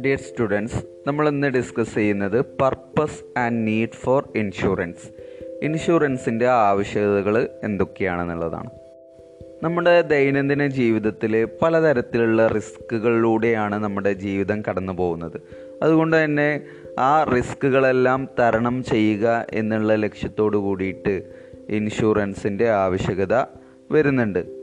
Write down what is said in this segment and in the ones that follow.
Dear students നമ്മൾ ഇന്ന് discuss ചെയ്യുന്നത് purpose and need for insurance ഇൻഷുറൻസിന്റെ ആവശ്യകതകൾ എന്തൊക്കെയാണെന്നുള്ളതാണ്. നമ്മുടെ ദൈനംദിന ജീവിതത്തിൽ പലതരത്തിലുള്ള റിസ്ക്കുകളിലൂടെയാണ് നമ്മുടെ ജീവിതം കടന്നു പോകുന്നത് അതുകൊണ്ട് തന്നെ ആ റിസ്ക്കുകളെല്ലാം തരണം ചെയ്യുക എന്നുള്ള ലക്ഷ്യത്തോടു കൂടിയിട്ട് ഇൻഷുറൻസിന്റെ ആവശ്യകത വരുന്നുണ്ട്.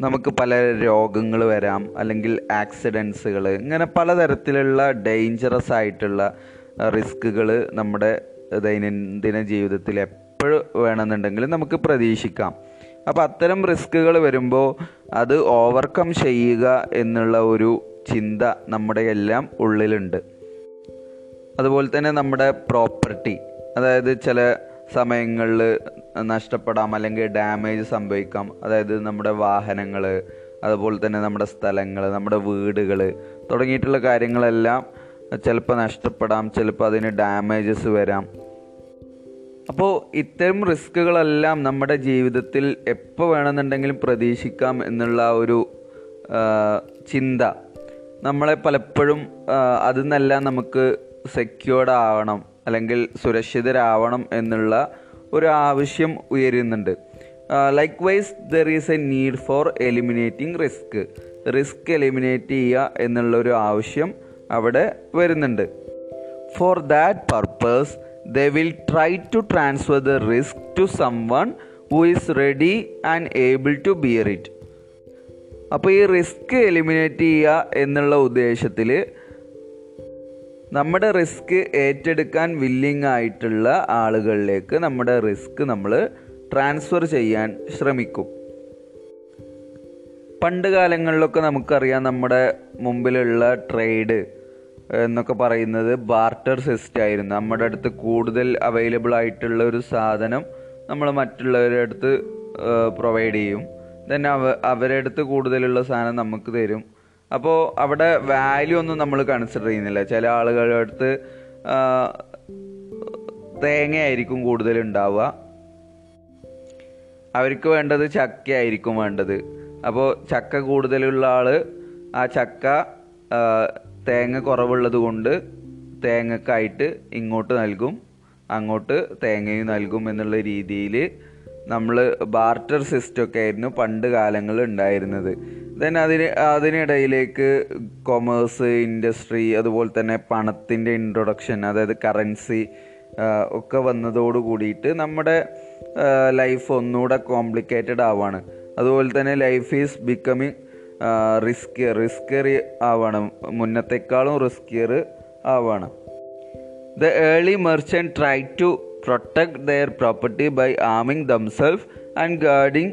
നമുക്ക് പല രോഗങ്ങൾ വരാം അല്ലെങ്കിൽ ആക്സിഡൻസുകൾ ഇങ്ങനെ പലതരത്തിലുള്ള ഡേഞ്ചറസ് ആയിട്ടുള്ള റിസ്കുകൾ നമ്മുടെ ദൈനംദിന ജീവിതത്തിൽ എപ്പോഴും വേണമെന്നുണ്ടെങ്കിൽ നമുക്ക് പ്രതീക്ഷിക്കാം. അപ്പോൾ അത്തരം റിസ്കുകൾ വരുമ്പോൾ അത് ഓവർകം ചെയ്യുക എന്നുള്ള ഒരു ചിന്ത നമ്മുടെ എല്ലാം ഉള്ളിലുണ്ട്. അതുപോലെ തന്നെ നമ്മുടെ പ്രോപ്പർട്ടി അതായത് ചില സമയങ്ങളിൽ നഷ്ടപ്പെടാം അല്ലെങ്കിൽ ഡാമേജ് സംഭവിക്കാം. അതായത് നമ്മുടെ വാഹനങ്ങൾ അതുപോലെ തന്നെ നമ്മുടെ സ്ഥലങ്ങൾ നമ്മുടെ വീടുകൾ തുടങ്ങിയിട്ടുള്ള കാര്യങ്ങളെല്ലാം ചിലപ്പോൾ നഷ്ടപ്പെടാം ചിലപ്പോൾ അതിന് ഡാമേജസ് വരാം. അപ്പോൾ ഇത്തരം റിസ്ക്കുകളെല്ലാം നമ്മുടെ ജീവിതത്തിൽ എപ്പോൾ വേണമെന്നുണ്ടെങ്കിലും പ്രതീക്ഷിക്കാം എന്നുള്ള ഒരു ചിന്ത നമ്മളെ പലപ്പോഴും അതിൽ നിന്നെല്ലാം നമുക്ക് സെക്യൂർഡ് ആവണം അല്ലെങ്കിൽ സുരക്ഷിതരാവണം എന്നുള്ള ഒരു ആവശ്യം ഉയരുന്നുണ്ട്. Likewise there is a need for eliminating risk risk eliminate ചെയ്യുക എന്നുള്ളൊരു ആവശ്യം അവിടെ വരുന്നുണ്ട്. For that purpose they will try to transfer the risk to someone who is ready and able to bear it അപ്പോൾ ഈ റിസ്ക് എലിമിനേറ്റ് ചെയ്യുക എന്നുള്ള ഉദ്ദേശത്തിൽ നമ്മുടെ റിസ്ക് ഏറ്റെടുക്കാൻ വില്ലിങ് ആയിട്ടുള്ള ആളുകളിലേക്ക് നമ്മുടെ റിസ്ക് നമ്മൾ ട്രാൻസ്ഫർ ചെയ്യാൻ ശ്രമിക്കും. പണ്ട് കാലങ്ങളിലൊക്കെ നമുക്കറിയാം നമ്മുടെ മുമ്പിലുള്ള ട്രേഡ് എന്നൊക്കെ പറയുന്നത് ബാർട്ടർ സിസ്റ്റം ആയിരുന്നു. നമ്മുടെ അടുത്ത് കൂടുതൽ അവൈലബിൾ ആയിട്ടുള്ള ഒരു സാധനം നമ്മൾ മറ്റുള്ളവരുടെ അടുത്ത് പ്രൊവൈഡ് ചെയ്യും. ദെൻ അവ അവരുടെ അടുത്ത് കൂടുതലുള്ള സാധനം നമുക്ക് തരും. അപ്പോൾ അവിടെ വാല്യൂ ഒന്നും നമ്മൾ കൺസിഡർ ചെയ്യുന്നില്ല. ചില ആളുകളുടെ അടുത്ത് തേങ്ങയായിരിക്കും കൂടുതൽ ഉണ്ടാവുക. അവർക്ക് വേണ്ടത് ചക്കയായിരിക്കും വേണ്ടത്. അപ്പോൾ ചക്ക കൂടുതലുള്ള ആൾ ആ ചക്ക തേങ്ങ കുറവുള്ളത് കൊണ്ട് തേങ്ങക്കായിട്ട് ഇങ്ങോട്ട് നൽകും. അങ്ങോട്ട് തേങ്ങയും നൽകും എന്നുള്ള രീതിയിൽ നമ്മൾ ബാർട്ടർ സിസ്റ്റമൊക്കെ ആയിരുന്നു പണ്ട് കാലങ്ങളിൽ ഉണ്ടായിരുന്നത്. ദെൻ അതിന് അതിനിടയിലേക്ക് കൊമേഴ്സ് ഇൻഡസ്ട്രി അതുപോലെ തന്നെ പണത്തിന്റെ ഇൻട്രൊഡക്ഷൻ അതായത് കറൻസി ഒക്കെ വന്നതോട് കൂടിയിട്ട് നമ്മുടെ ലൈഫ് ഒന്നുകൂടെ കോംപ്ലിക്കേറ്റഡ് ആവാണ്. അതുപോലെ തന്നെ life is becoming risk riskier ആവാണ്. മുന്നത്തെക്കാളും riskier ആവാണ്. The early merchant try to protect their property by ആമിങ് themselves and guarding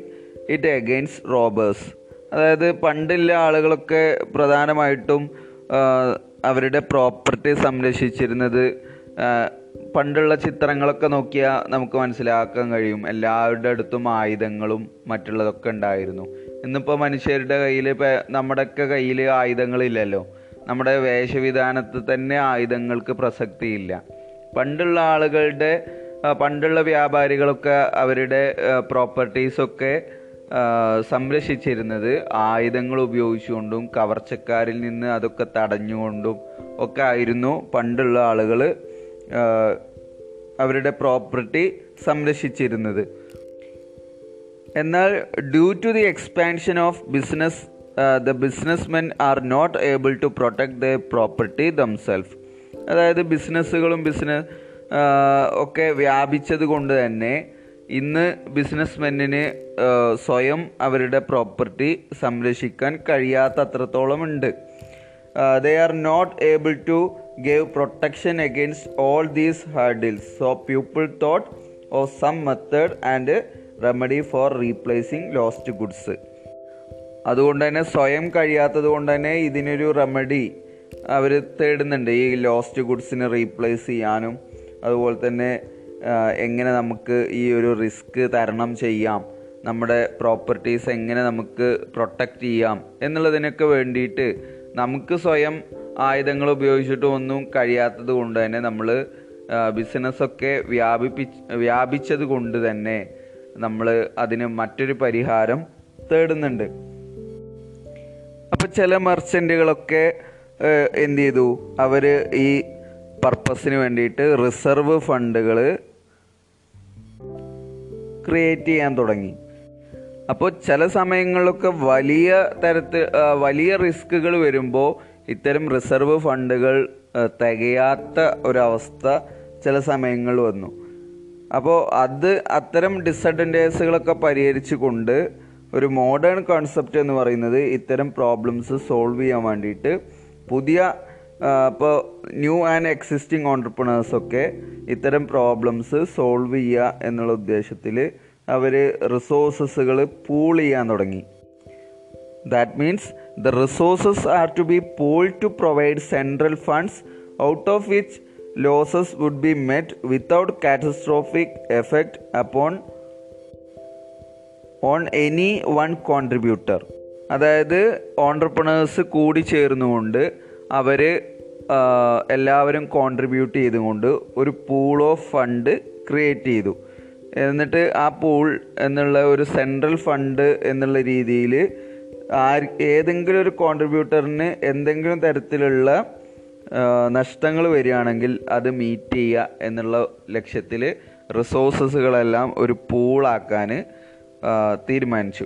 it against robbers അതായത് പണ്ടുള്ള ആളുകളൊക്കെ പ്രധാനമായിട്ടും അവരുടെ പ്രോപ്പർട്ടി സംരക്ഷിച്ചിരുന്നത് പണ്ടുള്ള ചിത്രങ്ങളൊക്കെ നോക്കിയാൽ നമുക്ക് മനസ്സിലാക്കാൻ കഴിയും. എല്ലാവരുടെ അടുത്തും ആയുധങ്ങളും മറ്റുള്ളതൊക്കെ ഉണ്ടായിരുന്നു. ഇന്നിപ്പോൾ മനുഷ്യരുടെ കയ്യിൽ നമ്മുടെയൊക്കെ കയ്യിൽ ആയുധങ്ങളില്ലല്ലോ. നമ്മുടെ വേഷവിധാനത്തിൽ തന്നെ ആയുധങ്ങൾക്ക് പ്രസക്തിയില്ല. പണ്ടുള്ള ആളുകളുടെ പണ്ടുള്ള വ്യാപാരികളൊക്കെ അവരുടെ പ്രോപ്പർട്ടീസൊക്കെ സംരക്ഷിച്ചിരുന്നത് ആയുധങ്ങൾ ഉപയോഗിച്ചുകൊണ്ടും കവർച്ചക്കാരിൽ നിന്ന് അതൊക്കെ തടഞ്ഞുകൊണ്ടും ഒക്കെ ആയിരുന്നു പണ്ടുള്ള ആളുകൾ അവരുടെ പ്രോപ്പർട്ടി സംരക്ഷിച്ചിരുന്നത്. എന്നാൽ due to the expansion of business the businessmen are not able to protect the property themselves അതായത് ബിസിനസ്സുകളും ബിസിനസ് ഒക്കെ വ്യാപിച്ചത് കൊണ്ട് തന്നെ ഇന്ന് ബിസിനസ്മെന്നിന് സ്വയം അവരുടെ പ്രോപ്പർട്ടി സംരക്ഷിക്കാൻ കഴിയാത്തത്രത്തോളം ഉണ്ട് they are not able to give protection against all these hurdles so people thought of some method and remedy for replacing lost goods അതുകൊണ്ട് തന്നെ സ്വയം കഴിയാത്തത് കൊണ്ട് തന്നെ ഇതിനൊരു റെമഡി അവർ തേടുന്നുണ്ട്. ഈ ലോസ്റ്റ് ഗുഡ്സിനെ റീപ്ലേസ് ചെയ്യാനും അതുപോലെ തന്നെ എങ്ങനെ നമുക്ക് ഈ ഒരു റിസ്ക് തരണം ചെയ്യാം? നമ്മുടെ പ്രോപ്പർട്ടീസ് എങ്ങനെ നമുക്ക് പ്രൊട്ടക്റ്റ് ചെയ്യാം? എന്നുള്ളതിനൊക്കെ വേണ്ടിയിട്ട് നമുക്ക് സ്വയം ആയുധങ്ങൾ ഉപയോഗിച്ചിട്ട് ഒന്നും കഴിയാത്തത് കൊണ്ട് തന്നെ നമ്മൾ ബിസിനസ്സൊക്കെ വ്യാപിപ്പി വ്യാപിച്ചത് കൊണ്ട് തന്നെ നമ്മൾ അതിന് മറ്റൊരു പരിഹാരം തേടുന്നുണ്ട്. അപ്പോൾ ചില മെർച്ചന്റുകളൊക്കെ എന്ത് ചെയ്തു? അവർ ഈ പർപ്പസിന് വേണ്ടിയിട്ട് റിസർവ് ഫണ്ടുകൾ ക്രിയേറ്റ് ചെയ്യാൻ തുടങ്ങി. അപ്പോൾ ചില സമയങ്ങളിലൊക്കെ വലിയ തരത്തിൽ വലിയ റിസ്കുകൾ വരുമ്പോൾ ഇത്തരം റിസർവ് ഫണ്ടുകൾ തികയാത്ത ഒരവസ്ഥ ചില സമയങ്ങളിൽ വന്നു. അപ്പോൾ അത് അത്തരം ഡിസഡന്റേഴ്സുകളൊക്കെ പരിഹരിച്ചുകൊണ്ട് ഒരു മോഡേൺ കോൺസെപ്റ്റ് എന്ന് പറയുന്നത് ഇത്തരം പ്രോബ്ലംസ് സോൾവ് ചെയ്യാൻ വേണ്ടിയിട്ട് പുതിയ ഇപ്പോൾ ന്യൂ ആൻഡ് എക്സിസ്റ്റിംഗ് ഓണ്ടർപ്രണേഴ്സൊക്കെ ഇത്തരം പ്രോബ്ലംസ് സോൾവ് ചെയ്യുക എന്നുള്ള ഉദ്ദേശത്തിൽ അവർ റിസോഴ്സസുകൾ പൂൾ ചെയ്യാൻ തുടങ്ങി. That means the resources are to be pool to provide central funds out of which losses would be met without catastrophic effect upon on any one contributor അതായത് entrepreneurs കൂടി ചേർന്നുകൊണ്ട് അവർ എല്ലാവരും contribute ചെയ്തുകൊണ്ട് ഒരു പൂൾ ഓഫ് ഫണ്ട് ക്രിയേറ്റ് ചെയ്തു. എന്നിട്ട് ആ pool എന്നുള്ള ഒരു സെൻട്രൽ ഫണ്ട് എന്നുള്ള രീതിയിൽ ആര് ഏതെങ്കിലും ഒരു കോൺട്രിബ്യൂട്ടറിന് എന്തെങ്കിലും തരത്തിലുള്ള നഷ്ടങ്ങൾ വരികയാണെങ്കിൽ അത് മീറ്റ് ചെയ്യുക എന്നുള്ള ലക്ഷ്യത്തിൽ റിസോഴ്സസുകളെല്ലാം ഒരു പൂളാക്കാൻ തീരുമാനിച്ചു.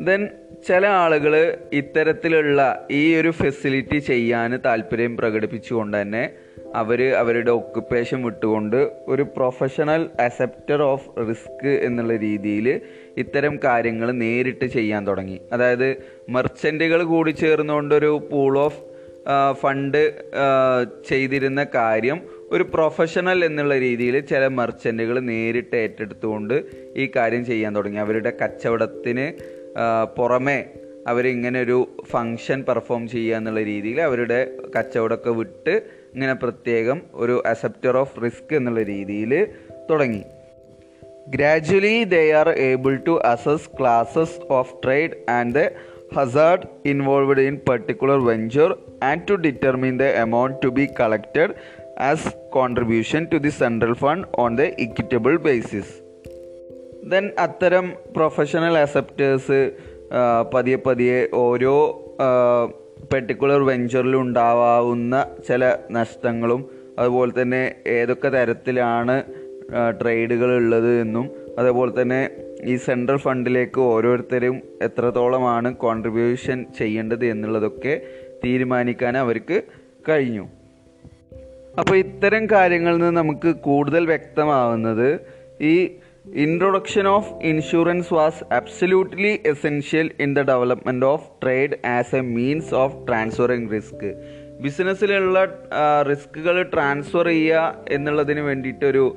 ദെൻ ചില ആളുകൾ ഇത്തരത്തിലുള്ള ഈ ഒരു ഫെസിലിറ്റി ചെയ്യാൻ താല്പര്യം പ്രകടിപ്പിച്ചുകൊണ്ട് തന്നെ അവർ അവരുടെ ഒക്കുപ്പേഷൻ വിട്ടുകൊണ്ട് ഒരു പ്രൊഫഷണൽ അസെപ്റ്റർ ഓഫ് റിസ്ക് എന്നുള്ള രീതിയിൽ ഇത്തരം കാര്യങ്ങൾ നേരിട്ട് ചെയ്യാൻ തുടങ്ങി. അതായത് മെർച്ചന്റുകൾ കൂടി ചേർന്നുകൊണ്ടൊരു പൂൾ ഓഫ് ഫണ്ട് ചെയ്തിരുന്ന കാര്യം ഒരു പ്രൊഫഷണൽ എന്നുള്ള രീതിയിൽ ചില മെർച്ചന്റുകൾ നേരിട്ട് ഏറ്റെടുത്തുകൊണ്ട് ഈ കാര്യം ചെയ്യാൻ തുടങ്ങി. അവരുടെ കച്ചവടത്തിന് പുറമെ അവരിങ്ങനെ ഒരു ഫങ്ഷൻ പെർഫോം ചെയ്യുക എന്നുള്ള രീതിയിൽ അവരുടെ കച്ചവടമൊക്കെ വിട്ട് ഇങ്ങനെ പ്രത്യേകം ഒരു അസെപ്റ്റർ ഓഫ് റിസ്ക് എന്നുള്ള രീതിയിൽ തുടങ്ങി. Gradually they are able to assess classes of trade and the hazard involved in particular venture and to determine the amount to be collected as contribution to the central fund on the equitable basis then അത്തരം professional acceptors പതിയെ പതിയെ ഓരോ particular വെഞ്ചറിൽ ഉണ്ടാവാവുന്ന ചില നഷ്ടങ്ങളും അതുപോലെ തന്നെ ഏതൊക്കെ തരത്തിലാണ് ട്രേഡുകൾ ഉള്ളത് എന്നും അതേപോലെ തന്നെ ഈ സെൻട്രൽ ഫണ്ടിലേക്ക് ഓരോരുത്തരും എത്രത്തോളമാണ് കോൺട്രിബ്യൂഷൻ ചെയ്യേണ്ടത് എന്നുള്ളതൊക്കെ തീരുമാനിക്കാൻ അവർക്ക് കഴിഞ്ഞു. അപ്പോൾ ഇത്തരം കാര്യങ്ങളിൽ നിന്ന് നമുക്ക് കൂടുതൽ വ്യക്തമാവുന്നത് ഈ introduction of insurance was absolutely essential in the development of trade as a means of transferring risk ബിസിനസ്സിലുള്ള റിസ്കുകൾ ട്രാൻസ്ഫർ ചെയ്യുക എന്നുള്ളതിന് വേണ്ടിയിട്ടൊരു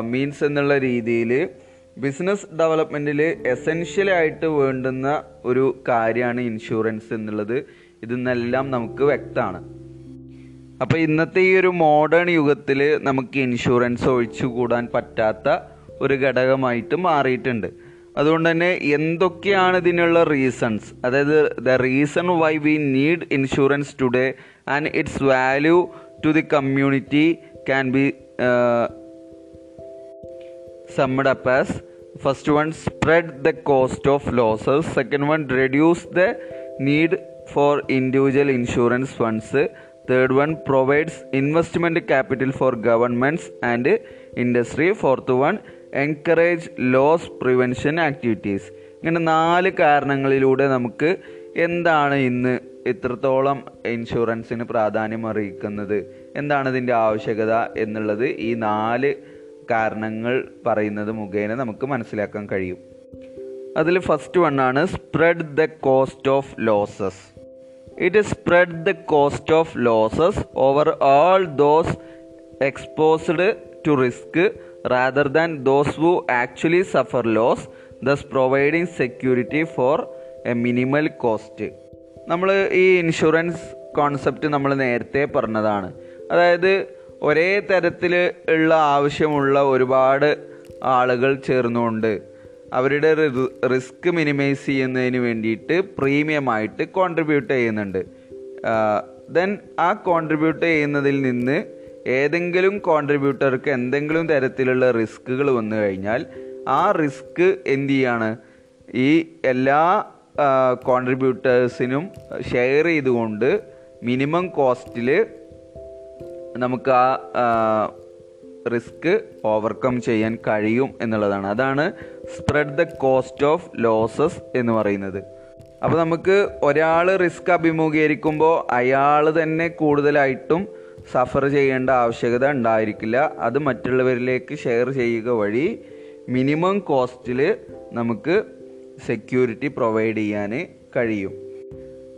മീൻസ് എന്നുള്ള രീതിയിൽ ബിസിനസ് ഡെവലപ്മെന്റിൽ എസെൻഷ്യലായിട്ട് വേണ്ടുന്ന ഒരു കാര്യമാണ് ഇൻഷുറൻസ് എന്നുള്ളത്. ഇതെന്നെല്ലാം നമുക്ക് വ്യക്തമാണ്. അപ്പോൾ ഇന്നത്തെ ഈ ഒരു മോഡേൺ യുഗത്തിൽ നമുക്ക് ഇൻഷുറൻസ് ഒഴിച്ചു കൂടാൻ പറ്റാത്ത ഒരു ഘടകമായിട്ട് മാറിയിട്ടുണ്ട്. അതുകൊണ്ട് തന്നെ എന്തൊക്കെയാണ് ഇതിനുള്ള റീസൺസ് അതായത് the reason why we need insurance today and its value to the community can be summed up first one spread the cost of losses second one reduce the need for individual insurance funds third one provides investment capital for governments and industry fourth one encourage loss prevention activities ഇങ്ങനെ നാല് കാരണങ്ങളിലൂടെ നമുക്ക് എന്താണ് ഇന്ന് എത്രത്തോളം ഇൻഷുറൻസിന് പ്രാധാന്യം അറിയിക്കുന്നത്? എന്താണ് ഇതിന്റെ ആവശ്യകത എന്നുള്ളത് ഈ നാല് കാരണങ്ങൾ പറയുന്നത് മുഖേന നമുക്ക് മനസ്സിലാക്കാൻ കഴിയും. അതിൽ first വണ്ണാണ് spread the cost of losses it spread the cost of losses over all those exposed to risk rather than those who actually suffer loss thus providing security for a minimal cost നമ്മൾ ഈ insurance concept നമ്മൾ നേരത്തെ പറഞ്ഞതാണ്. അതായത് ഒരേ തരത്തിൽ ഉള്ള ആവശ്യമുള്ള ഒരുപാട് ആളുകൾ ചേർന്നുകൊണ്ട് അവരുടെ റിസ്ക് മിനിമൈസ് ചെയ്യുന്നതിന് വേണ്ടിയിട്ട് പ്രീമിയമായിട്ട് കോൺട്രിബ്യൂട്ട് ചെയ്യുന്നുണ്ട്. ദെൻ ആ കോൺട്രിബ്യൂട്ട് ചെയ്യുന്നതിൽ നിന്ന് ഏതെങ്കിലും കോൺട്രിബ്യൂട്ടർക്ക് എന്തെങ്കിലും തരത്തിലുള്ള റിസ്കുകൾ വന്നു കഴിഞ്ഞാൽ ആ റിസ്ക് എന്ത് ചെയ്യാണ് ഈ എല്ലാ കോൺട്രിബ്യൂട്ടേഴ്സിനും ഷെയർ ചെയ്തുകൊണ്ട് മിനിമം കോസ്റ്റിൽ നമുക്ക് ആ റിസ്ക് ഓവർകം ചെയ്യാൻ കഴിയും എന്നുള്ളതാണ്. അതാണ് spread the cost of losses എന്ന് പറയുന്നത്. അപ്പോൾ നമുക്ക് ഒരാൾ റിസ്ക് അഭിമുഖീകരിക്കുമ്പോൾ അയാൾ തന്നെ കൂടുതലായിട്ടും സഫർ ചെയ്യേണ്ട ആവശ്യകത ഉണ്ടായിരിക്കില്ല. അത് മറ്റുള്ളവരിലേക്ക് ഷെയർ ചെയ്യുക വഴി മിനിമം കോസ്റ്റിൽ നമുക്ക് സെക്യൂരിറ്റി പ്രൊവൈഡ് ചെയ്യാൻ കഴിയും.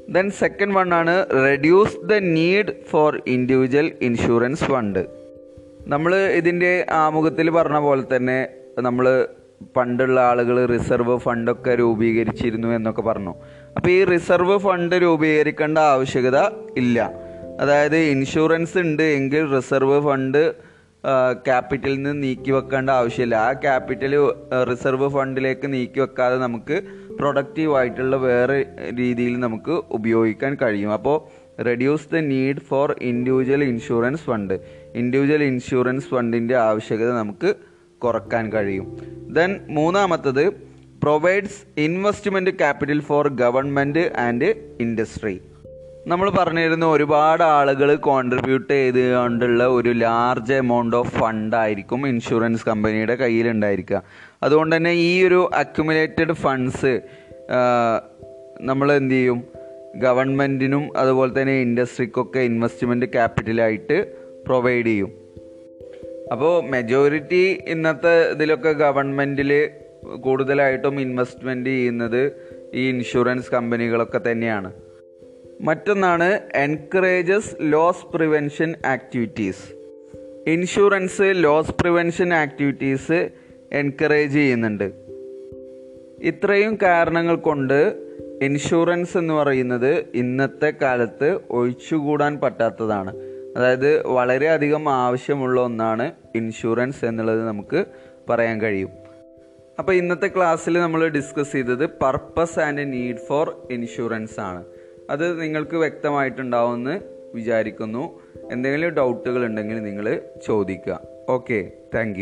ദെൻ സെക്കൻഡ് വൺ ആണ് reduce the need for individual insurance fund നമ്മൾ ഇതിന്റെ ആമുഖത്തിൽ പറഞ്ഞ പോലെ തന്നെ നമ്മൾ പണ്ടുള്ള ആളുകൾ റിസർവ് ഫണ്ടൊക്കെ രൂപീകരിച്ചിരുന്നു എന്നൊക്കെ പറഞ്ഞു. അപ്പോൾ ഈ റിസർവ് ഫണ്ട് രൂപീകരിക്കേണ്ട ആവശ്യകത ഇല്ല. അതായത് ഇൻഷുറൻസ് ഉണ്ട് എങ്കിൽ റിസർവ് ഫണ്ട് ക്യാപിറ്റലിൽ നിന്ന് നീക്കി വെക്കേണ്ട ആവശ്യമില്ല. ആ ക്യാപിറ്റൽ റിസർവ് ഫണ്ടിലേക്ക് നീക്കി വെക്കാതെ നമുക്ക് പ്രൊഡക്റ്റീവ് ആയിട്ടുള്ള വേറെ രീതിയിൽ നമുക്ക് ഉപയോഗിക്കാൻ കഴിയും. അപ്പോൾ reduce the need for individual insurance fund individual insurance ഫണ്ടിന്റെ ആവശ്യകത നമുക്ക് കുറയ്ക്കാൻ കഴിയും. ദെൻ മൂന്നാമത്തത് provides investment capital for government and industry നമ്മൾ പറഞ്ഞിരുന്നു ഒരുപാട് ആളുകൾ കോൺട്രിബ്യൂട്ട് ചെയ്തുകൊണ്ടുള്ള ഒരു ലാർജ് എമൗണ്ട് ഓഫ് ഫണ്ടായിരിക്കും ഇൻഷുറൻസ് കമ്പനിയുടെ കയ്യിലുണ്ടായിരിക്കുക. അതുകൊണ്ട് തന്നെ ഈ ഒരു അക്യുമുലേറ്റഡ് ഫണ്ട്സ് നമ്മൾ എന്ത് ചെയ്യും? ഗവൺമെന്റിനും അതുപോലെ തന്നെ ഇൻഡസ്ട്രിക്കൊക്കെ ഇൻവെസ്റ്റ്മെന്റ് ക്യാപിറ്റലായിട്ട് പ്രൊവൈഡ് ചെയ്യും. അപ്പോൾ മെജോറിറ്റി ഇന്നത്തെ ഇതിലൊക്കെ ഗവൺമെന്റിൽ കൂടുതലായിട്ടും ഇൻവെസ്റ്റ്മെന്റ് ചെയ്യുന്നത് ഈ ഇൻഷുറൻസ് കമ്പനികളൊക്കെ തന്നെയാണ്. മറ്റൊന്നാണ് encourages loss prevention activities insurance loss prevention activities encourage ചെയ്യുന്നുണ്ട്. ഇത്രയും കാരണങ്ങൾ കൊണ്ട് ഇൻഷുറൻസ് എന്ന് പറയുന്നത് ഇന്നത്തെ കാലത്ത് ഒഴിച്ചുകൂടാൻ പറ്റാത്തതാണ്. അതായത് വളരെയധികം ആവശ്യമുള്ള ഒന്നാണ് ഇൻഷുറൻസ് എന്നുള്ളത് നമുക്ക് പറയാൻ കഴിയും. അപ്പോൾ ഇന്നത്തെ ക്ലാസ്സിൽ നമ്മൾ ഡിസ്കസ് ചെയ്തത് purpose and need for insurance ആണ്. അത് നിങ്ങൾക്ക് വ്യക്തമായിട്ടുണ്ടാവുമെന്ന് വിചാരിക്കുന്നു. എന്തെങ്കിലും ഡൗട്ടുകൾ ഉണ്ടെങ്കിൽ നിങ്ങൾ ചോദിക്കുക. Okay thank